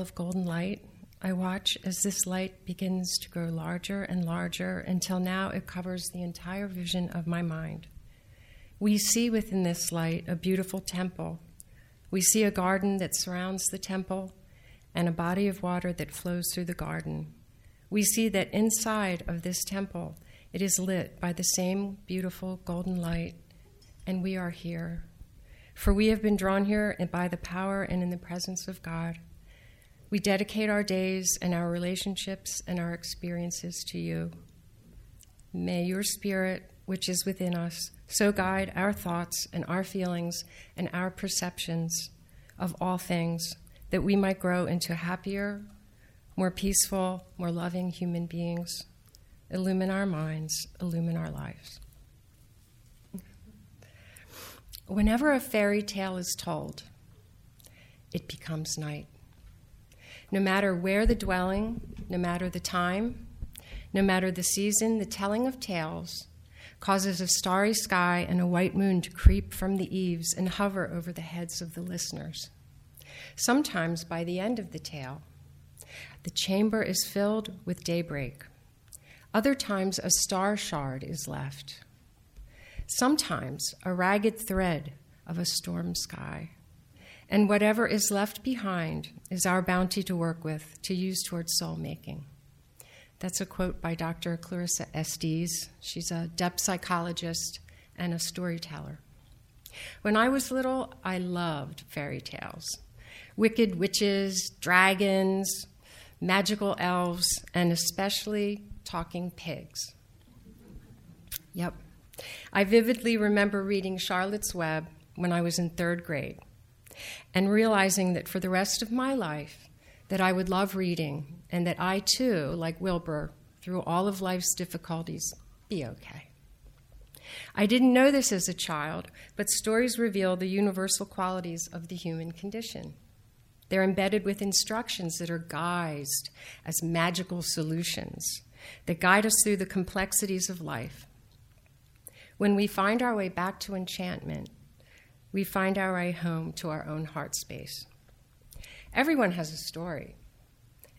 of golden light. I watch as this light begins to grow larger and larger until now it covers the entire vision of my mind. We see within this light a beautiful temple. We see a garden that surrounds the temple and a body of water that flows through the garden. We see that inside of this temple it is lit by the same beautiful golden light, and we are here. For we have been drawn here by the power and in the presence of God. We dedicate our days and our relationships and our experiences to you. May your spirit, which is within us, so guide our thoughts and our feelings and our perceptions of all things that we might grow into happier, more peaceful, more loving human beings. Illumine our minds, illumine our lives. Whenever a fairy tale is told, it becomes night. No matter where the dwelling, no matter the time, no matter the season, the telling of tales causes a starry sky and a white moon to creep from the eaves and hover over the heads of the listeners. Sometimes, by the end of the tale, the chamber is filled with daybreak. Other times, a star shard is left. Sometimes, a ragged thread of a storm sky and whatever is left behind is our bounty to work with, to use towards soul making. That's a quote by Dr. Clarissa Estes. She's a depth psychologist and a storyteller. When I was little, I loved fairy tales wicked witches, dragons, magical elves, and especially talking pigs. Yep. I vividly remember reading Charlotte's Web when I was in third grade and realizing that for the rest of my life that I would love reading and that I too, like Wilbur, through all of life's difficulties, be okay. I didn't know this as a child, but stories reveal the universal qualities of the human condition. They're embedded with instructions that are guised as magical solutions that guide us through the complexities of life. When we find our way back to enchantment, we find our way home to our own heart space. Everyone has a story.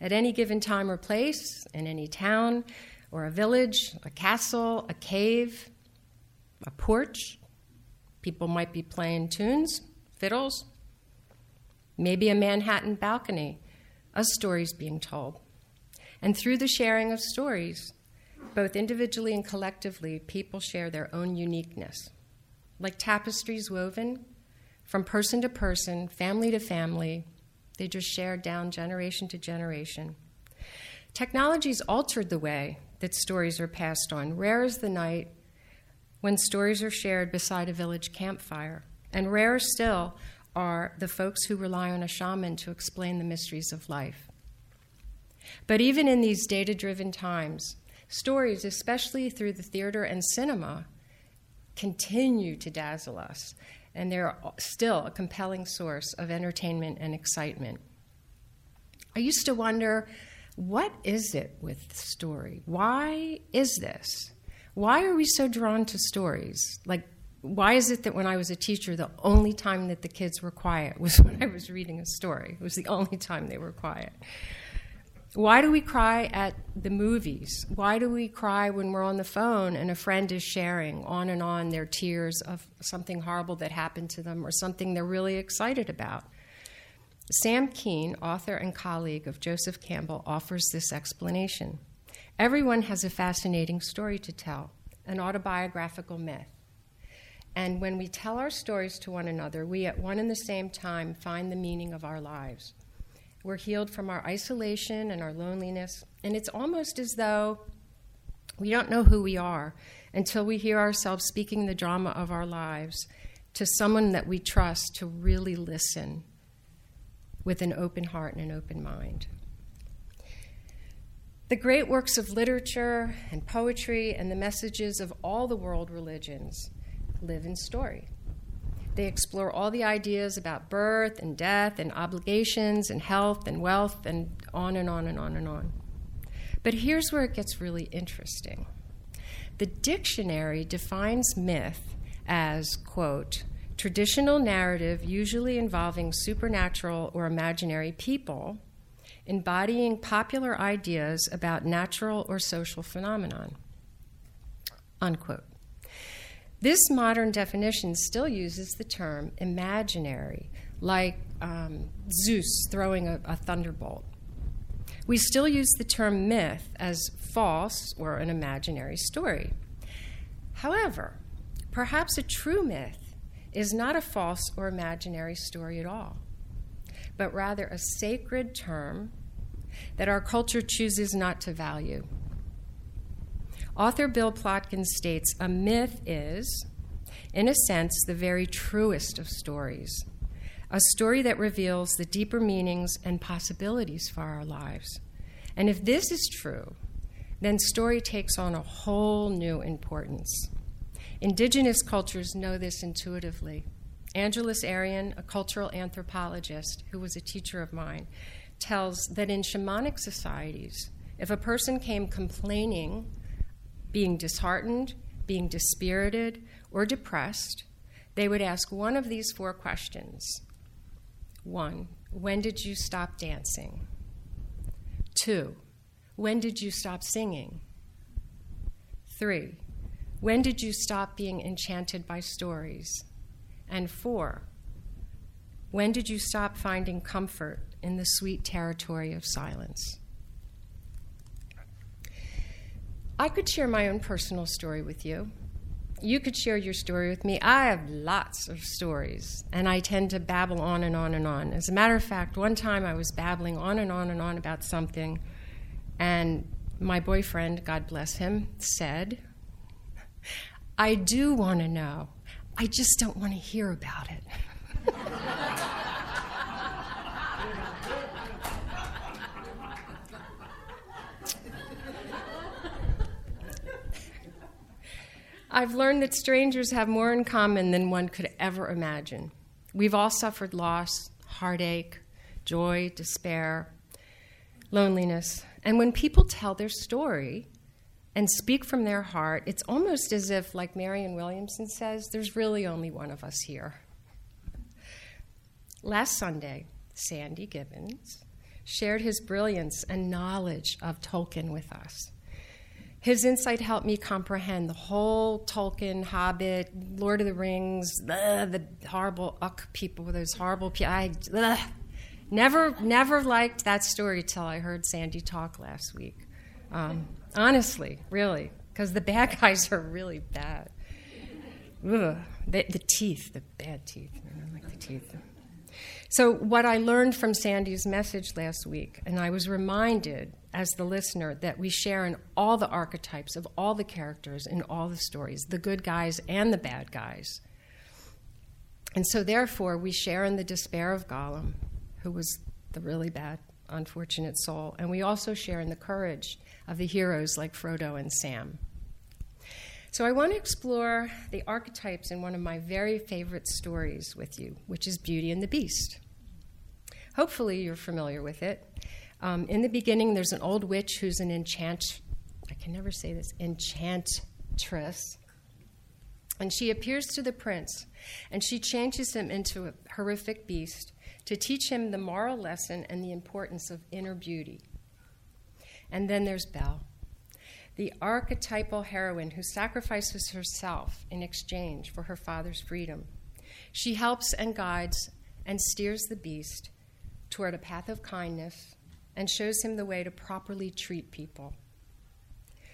At any given time or place, in any town or a village, a castle, a cave, a porch, people might be playing tunes, fiddles, maybe a Manhattan balcony, a story's being told. And through the sharing of stories, both individually and collectively, people share their own uniqueness like tapestries woven from person to person, family to family. They just shared down generation to generation. Technology's altered the way that stories are passed on. Rare is the night when stories are shared beside a village campfire. And rarer still are the folks who rely on a shaman to explain the mysteries of life. But even in these data driven times, stories, especially through the theater and cinema, continue to dazzle us, and they're still a compelling source of entertainment and excitement. I used to wonder what is it with story? Why is this? Why are we so drawn to stories? Like, why is it that when I was a teacher, the only time that the kids were quiet was when I was reading a story? It was the only time they were quiet. Why do we cry at the movies? Why do we cry when we're on the phone and a friend is sharing on and on their tears of something horrible that happened to them or something they're really excited about? Sam Keen, author and colleague of Joseph Campbell, offers this explanation. Everyone has a fascinating story to tell, an autobiographical myth. And when we tell our stories to one another, we at one and the same time find the meaning of our lives. We're healed from our isolation and our loneliness. And it's almost as though we don't know who we are until we hear ourselves speaking the drama of our lives to someone that we trust to really listen with an open heart and an open mind. The great works of literature and poetry and the messages of all the world religions live in story. They explore all the ideas about birth and death and obligations and health and wealth and on and on and on and on. But here's where it gets really interesting. The dictionary defines myth as, quote, traditional narrative usually involving supernatural or imaginary people embodying popular ideas about natural or social phenomenon. Unquote. This modern definition still uses the term imaginary, like um, Zeus throwing a, a thunderbolt. We still use the term myth as false or an imaginary story. However, perhaps a true myth is not a false or imaginary story at all, but rather a sacred term that our culture chooses not to value. Author Bill Plotkin states a myth is, in a sense, the very truest of stories, a story that reveals the deeper meanings and possibilities for our lives. And if this is true, then story takes on a whole new importance. Indigenous cultures know this intuitively. Angeles Arrien, a cultural anthropologist who was a teacher of mine, tells that in shamanic societies, if a person came complaining being disheartened, being dispirited, or depressed, they would ask one of these four questions. One, when did you stop dancing? Two, when did you stop singing? Three, when did you stop being enchanted by stories? And four, when did you stop finding comfort in the sweet territory of silence? I could share my own personal story with you. You could share your story with me. I have lots of stories, and I tend to babble on and on and on. As a matter of fact, one time I was babbling on and on and on about something, and my boyfriend, God bless him, said, I do want to know. I just don't want to hear about it. I've learned that strangers have more in common than one could ever imagine. We've all suffered loss, heartache, joy, despair, loneliness. And when people tell their story and speak from their heart, it's almost as if, like Marianne Williamson says, there's really only one of us here. Last Sunday, Sandy Gibbons shared his brilliance and knowledge of Tolkien with us. His insight helped me comprehend the whole Tolkien, Hobbit, Lord of the Rings, the horrible Uck people, those horrible people. I never, never liked that story till I heard Sandy talk last week. Um, honestly, really, because the bad guys are really bad. Ugh, the, the teeth, the bad teeth. I don't like the teeth. So, what I learned from Sandy's message last week, and I was reminded as the listener that we share in all the archetypes of all the characters in all the stories, the good guys and the bad guys. And so, therefore, we share in the despair of Gollum, who was the really bad, unfortunate soul, and we also share in the courage of the heroes like Frodo and Sam. So, I want to explore the archetypes in one of my very favorite stories with you, which is Beauty and the Beast. Hopefully, you're familiar with it. Um, in the beginning, there's an old witch who's an enchant. I can never say this enchantress. And she appears to the prince, and she changes him into a horrific beast to teach him the moral lesson and the importance of inner beauty. And then there's Belle, the archetypal heroine who sacrifices herself in exchange for her father's freedom. She helps and guides and steers the beast toward a path of kindness and shows him the way to properly treat people.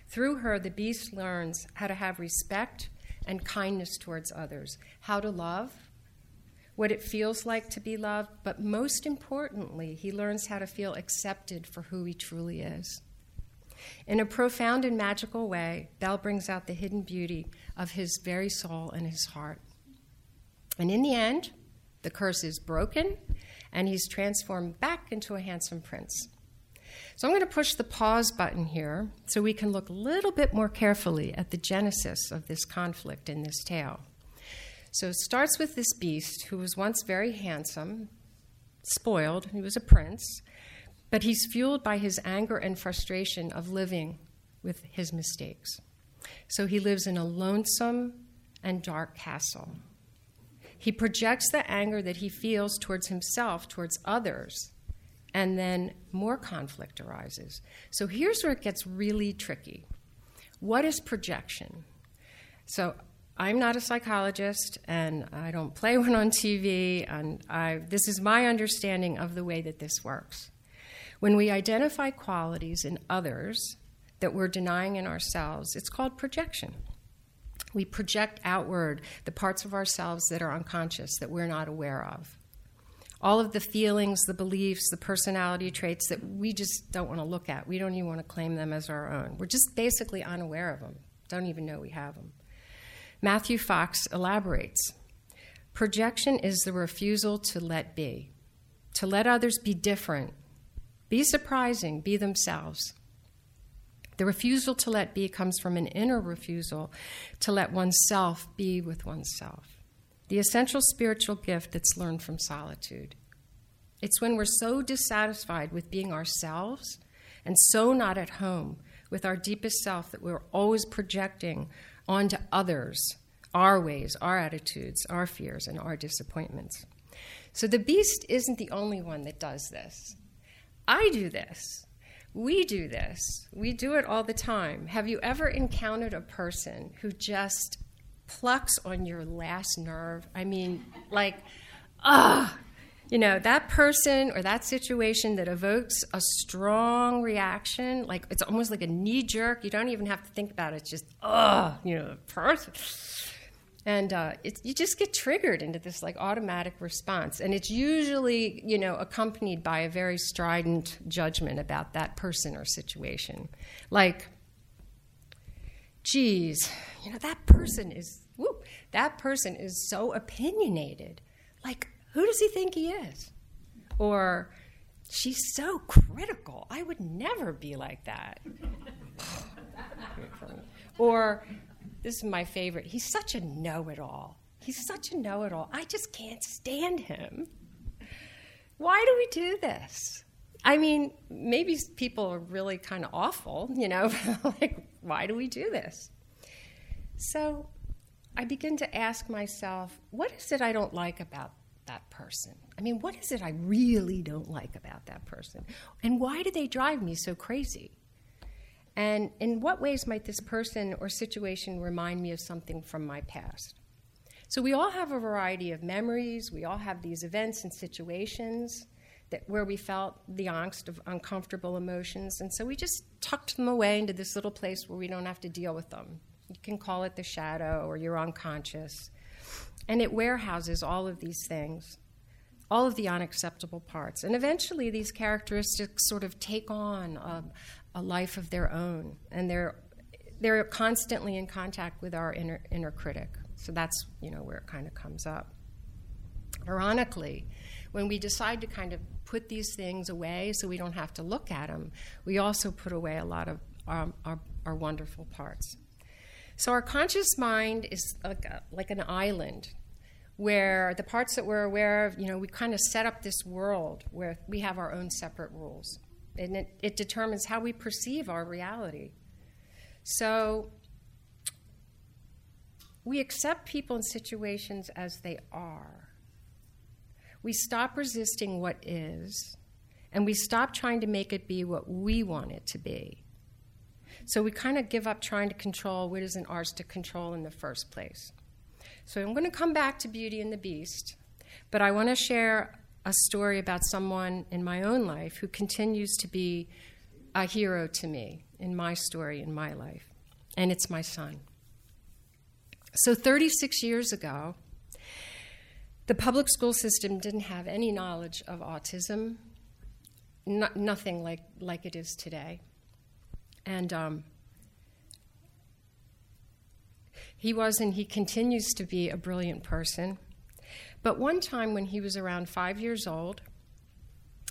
Through her, the beast learns how to have respect and kindness towards others, how to love, what it feels like to be loved, but most importantly, he learns how to feel accepted for who he truly is. In a profound and magical way, Belle brings out the hidden beauty of his very soul and his heart. And in the end, the curse is broken and he's transformed back into a handsome prince. So I'm going to push the pause button here so we can look a little bit more carefully at the genesis of this conflict in this tale. So it starts with this beast who was once very handsome, spoiled, he was a prince, but he's fueled by his anger and frustration of living with his mistakes. So he lives in a lonesome and dark castle. He projects the anger that he feels towards himself, towards others, and then more conflict arises. So here's where it gets really tricky. What is projection? So I'm not a psychologist, and I don't play one on TV, and I, this is my understanding of the way that this works. When we identify qualities in others that we're denying in ourselves, it's called projection. We project outward the parts of ourselves that are unconscious, that we're not aware of all of the feelings, the beliefs, the personality traits that we just don't want to look at. We don't even want to claim them as our own. We're just basically unaware of them, don't even know we have them. Matthew Fox elaborates projection is the refusal to let be, to let others be different, be surprising, be themselves. The refusal to let be comes from an inner refusal to let oneself be with oneself the essential spiritual gift that's learned from solitude. It's when we're so dissatisfied with being ourselves and so not at home with our deepest self that we're always projecting onto others our ways, our attitudes, our fears, and our disappointments. So the beast isn't the only one that does this. I do this. We do this. We do it all the time. Have you ever encountered a person who just plucks on your last nerve. I mean, like, ah, you know, that person or that situation that evokes a strong reaction, like it's almost like a knee jerk. You don't even have to think about it. It's just, ah, you know, the person. And uh, you just get triggered into this like automatic response, and it's usually you know accompanied by a very strident judgment about that person or situation, like, geez, you know, that person is, whoop, that person is so opinionated. Like, who does he think he is? Or, she's so critical. I would never be like that. or, this is my favorite, he's such a know it all. He's such a know it all. I just can't stand him. Why do we do this? I mean, maybe people are really kind of awful, you know, like, why do we do this? So I begin to ask myself, what is it I don't like about that person? I mean, what is it I really don't like about that person? And why do they drive me so crazy? And in what ways might this person or situation remind me of something from my past? So we all have a variety of memories, we all have these events and situations that where we felt the angst of uncomfortable emotions, and so we just tucked them away into this little place where we don't have to deal with them. You can call it the shadow or your unconscious. And it warehouses all of these things, all of the unacceptable parts. And eventually, these characteristics sort of take on a, a life of their own, and they're they're constantly in contact with our inner, inner critic. So that's you know where it kind of comes up. Ironically, when we decide to kind of put these things away so we don't have to look at them, we also put away a lot of our, our, our wonderful parts. So our conscious mind is like, a, like an island where the parts that we're aware of, you know, we kind of set up this world where we have our own separate rules. And it, it determines how we perceive our reality. So we accept people and situations as they are. We stop resisting what is, and we stop trying to make it be what we want it to be. So we kind of give up trying to control what isn't ours to control in the first place. So I'm going to come back to Beauty and the Beast, but I want to share a story about someone in my own life who continues to be a hero to me in my story, in my life, and it's my son. So 36 years ago, the public school system didn't have any knowledge of autism, no, nothing like, like it is today. And um, he was and he continues to be a brilliant person. But one time when he was around five years old,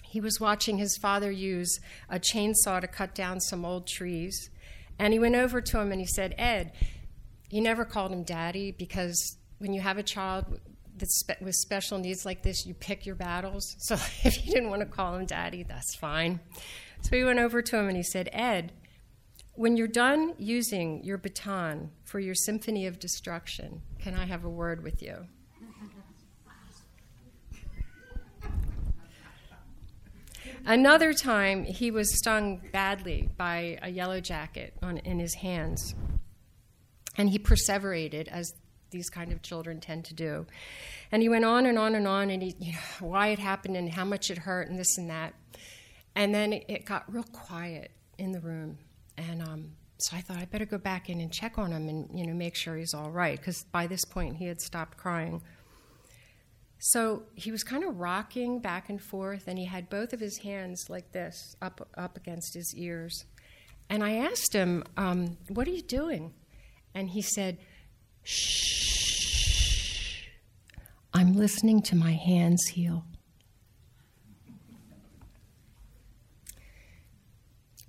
he was watching his father use a chainsaw to cut down some old trees. And he went over to him and he said, Ed, he never called him daddy because when you have a child spe- with special needs like this, you pick your battles. So if he didn't want to call him daddy, that's fine. So he went over to him and he said, Ed, when you're done using your baton for your symphony of destruction, can I have a word with you? Another time, he was stung badly by a yellow jacket on, in his hands. And he perseverated, as these kind of children tend to do. And he went on and on and on, and he, you know, why it happened and how much it hurt and this and that. And then it got real quiet in the room. And um, so I thought I better go back in and check on him and you know make sure he's all right because by this point he had stopped crying. So he was kind of rocking back and forth, and he had both of his hands like this up up against his ears. And I asked him, um, "What are you doing?" And he said, "Shh, I'm listening to my hands heal."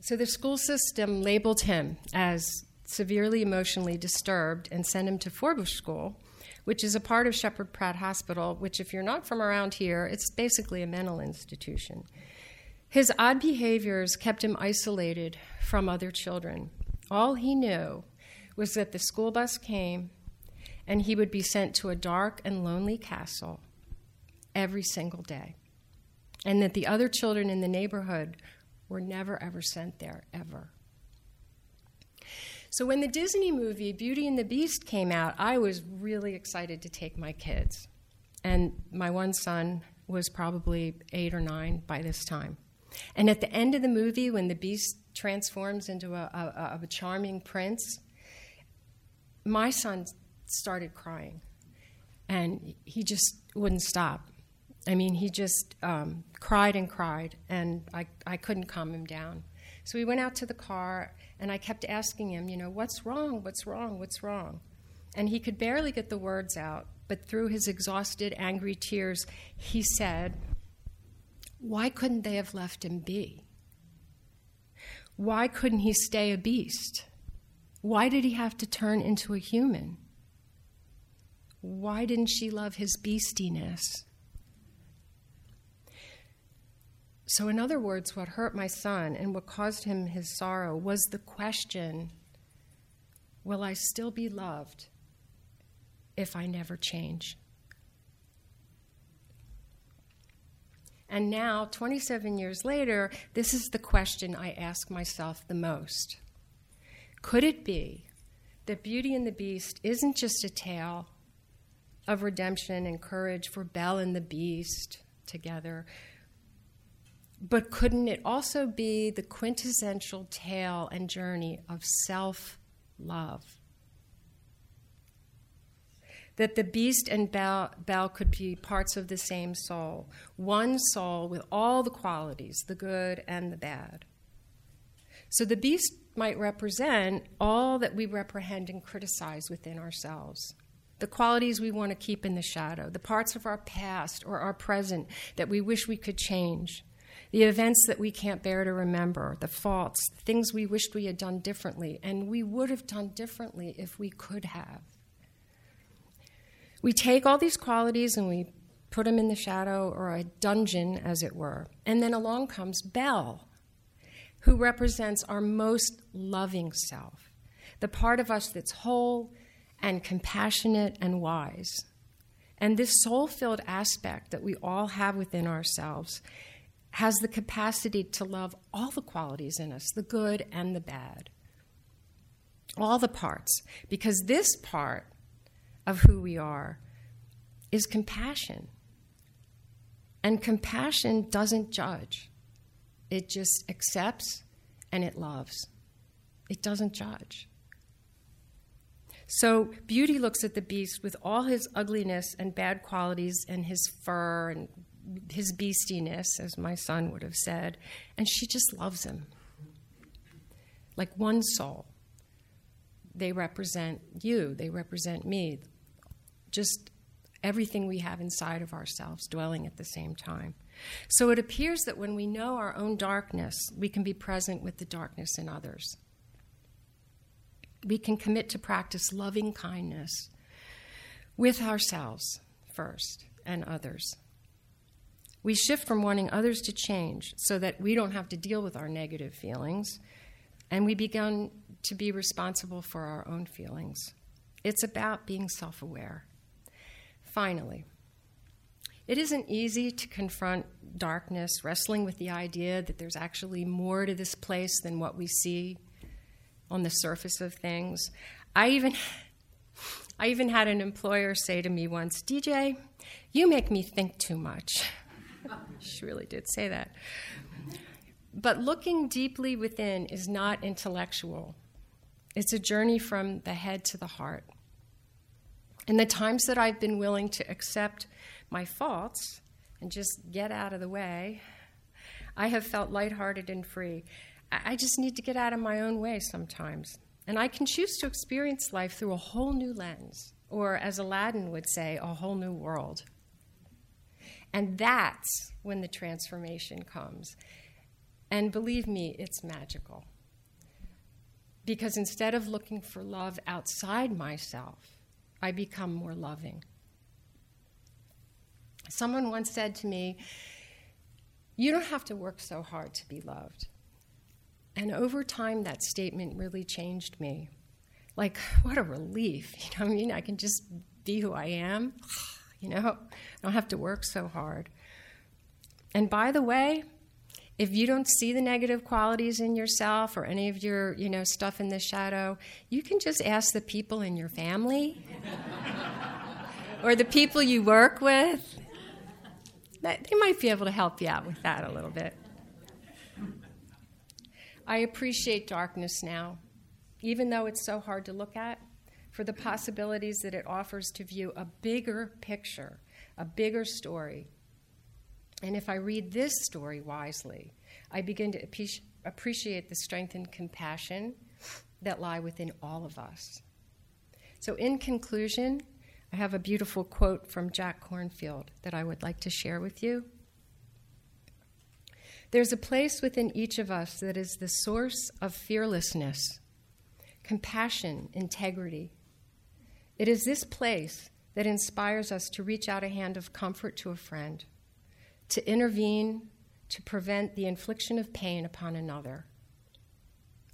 So the school system labeled him as severely emotionally disturbed and sent him to Forbush School, which is a part of Sheppard Pratt Hospital, which, if you're not from around here, it's basically a mental institution. His odd behaviors kept him isolated from other children. All he knew was that the school bus came and he would be sent to a dark and lonely castle every single day, and that the other children in the neighborhood were never ever sent there, ever. So when the Disney movie Beauty and the Beast came out, I was really excited to take my kids. And my one son was probably eight or nine by this time. And at the end of the movie, when the beast transforms into a, a, a charming prince, my son started crying. And he just wouldn't stop. I mean, he just um, cried and cried, and I, I couldn't calm him down. So we went out to the car, and I kept asking him, you know, what's wrong? What's wrong? What's wrong? And he could barely get the words out, but through his exhausted, angry tears, he said, Why couldn't they have left him be? Why couldn't he stay a beast? Why did he have to turn into a human? Why didn't she love his beastiness? So, in other words, what hurt my son and what caused him his sorrow was the question Will I still be loved if I never change? And now, 27 years later, this is the question I ask myself the most. Could it be that Beauty and the Beast isn't just a tale of redemption and courage for Belle and the Beast together, but couldn't it also be the quintessential tale and journey of self love? That the beast and Belle could be parts of the same soul, one soul with all the qualities, the good and the bad. So the beast might represent all that we reprehend and criticize within ourselves the qualities we want to keep in the shadow, the parts of our past or our present that we wish we could change the events that we can't bear to remember, the faults, things we wished we had done differently, and we would have done differently if we could have. We take all these qualities and we put them in the shadow or a dungeon, as it were, and then along comes Belle, who represents our most loving self, the part of us that's whole and compassionate and wise. And this soul filled aspect that we all have within ourselves has the capacity to love all the qualities in us, the good and the bad, all the parts, because this part of who we are is compassion. And compassion doesn't judge, it just accepts and it loves. It doesn't judge. So beauty looks at the beast with all his ugliness and bad qualities and his fur and his beastiness, as my son would have said, and she just loves him. Like one soul. They represent you, they represent me. Just everything we have inside of ourselves dwelling at the same time. So it appears that when we know our own darkness, we can be present with the darkness in others. We can commit to practice loving kindness with ourselves first and others. We shift from wanting others to change so that we don't have to deal with our negative feelings, and we begin to be responsible for our own feelings. It's about being self aware. Finally, It isn't easy to confront darkness, wrestling with the idea that there's actually more to this place than what we see on the surface of things. I even I even had an employer say to me once, DJ, you make me think too much. She really did say that. But looking deeply within is not intellectual, it's a journey from the head to the heart. In the times that I've been willing to accept my faults and just get out of the way, I have felt lighthearted and free. I just need to get out of my own way sometimes. And I can choose to experience life through a whole new lens, or as Aladdin would say, a whole new world. And that's when the transformation comes. And believe me, it's magical. Because instead of looking for love outside myself, I become more loving. Someone once said to me, You don't have to work so hard to be loved. And over time, that statement really changed me. Like, what a relief. You know I mean? I can just be who I am. You know, I don't have to work so hard. And by the way, if you don't see the negative qualities in yourself or any of your, you know, stuff in the shadow, you can just ask the people in your family or the people you work with. They might be able to help you out with that a little bit. I appreciate darkness now, even though it's so hard to look at, for the possibilities that it offers to view a bigger picture, a bigger story, and if I read this story wisely, I begin to appreciate the strength and compassion that lie within all of us. So, in conclusion, I have a beautiful quote from Jack Kornfield that I would like to share with you. There's a place within each of us that is the source of fearlessness, compassion, integrity. It is this place that inspires us to reach out a hand of comfort to a friend to intervene to prevent the infliction of pain upon another.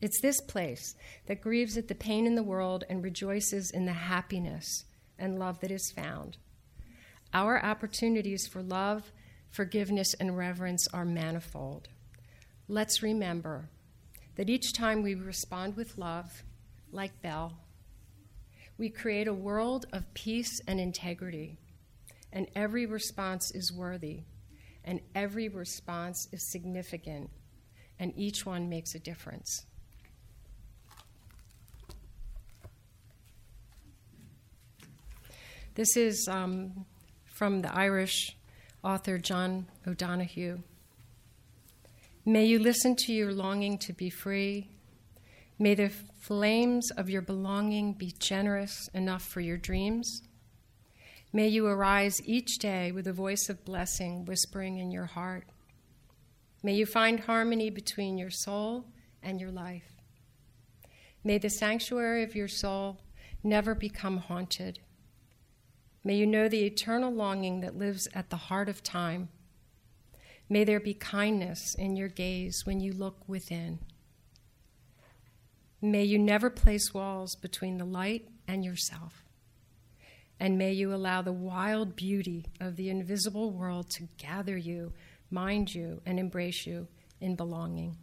It's this place that grieves at the pain in the world and rejoices in the happiness and love that is found. Our opportunities for love, forgiveness, and reverence are manifold. Let's remember that each time we respond with love, like Belle, we create a world of peace and integrity, and every response is worthy and every response is significant, and each one makes a difference. This is um, from the Irish author John O'Donohue. May you listen to your longing to be free. May the flames of your belonging be generous enough for your dreams. May you arise each day with a voice of blessing whispering in your heart. May you find harmony between your soul and your life. May the sanctuary of your soul never become haunted. May you know the eternal longing that lives at the heart of time. May there be kindness in your gaze when you look within. May you never place walls between the light and yourself and may you allow the wild beauty of the invisible world to gather you, mind you, and embrace you in belonging.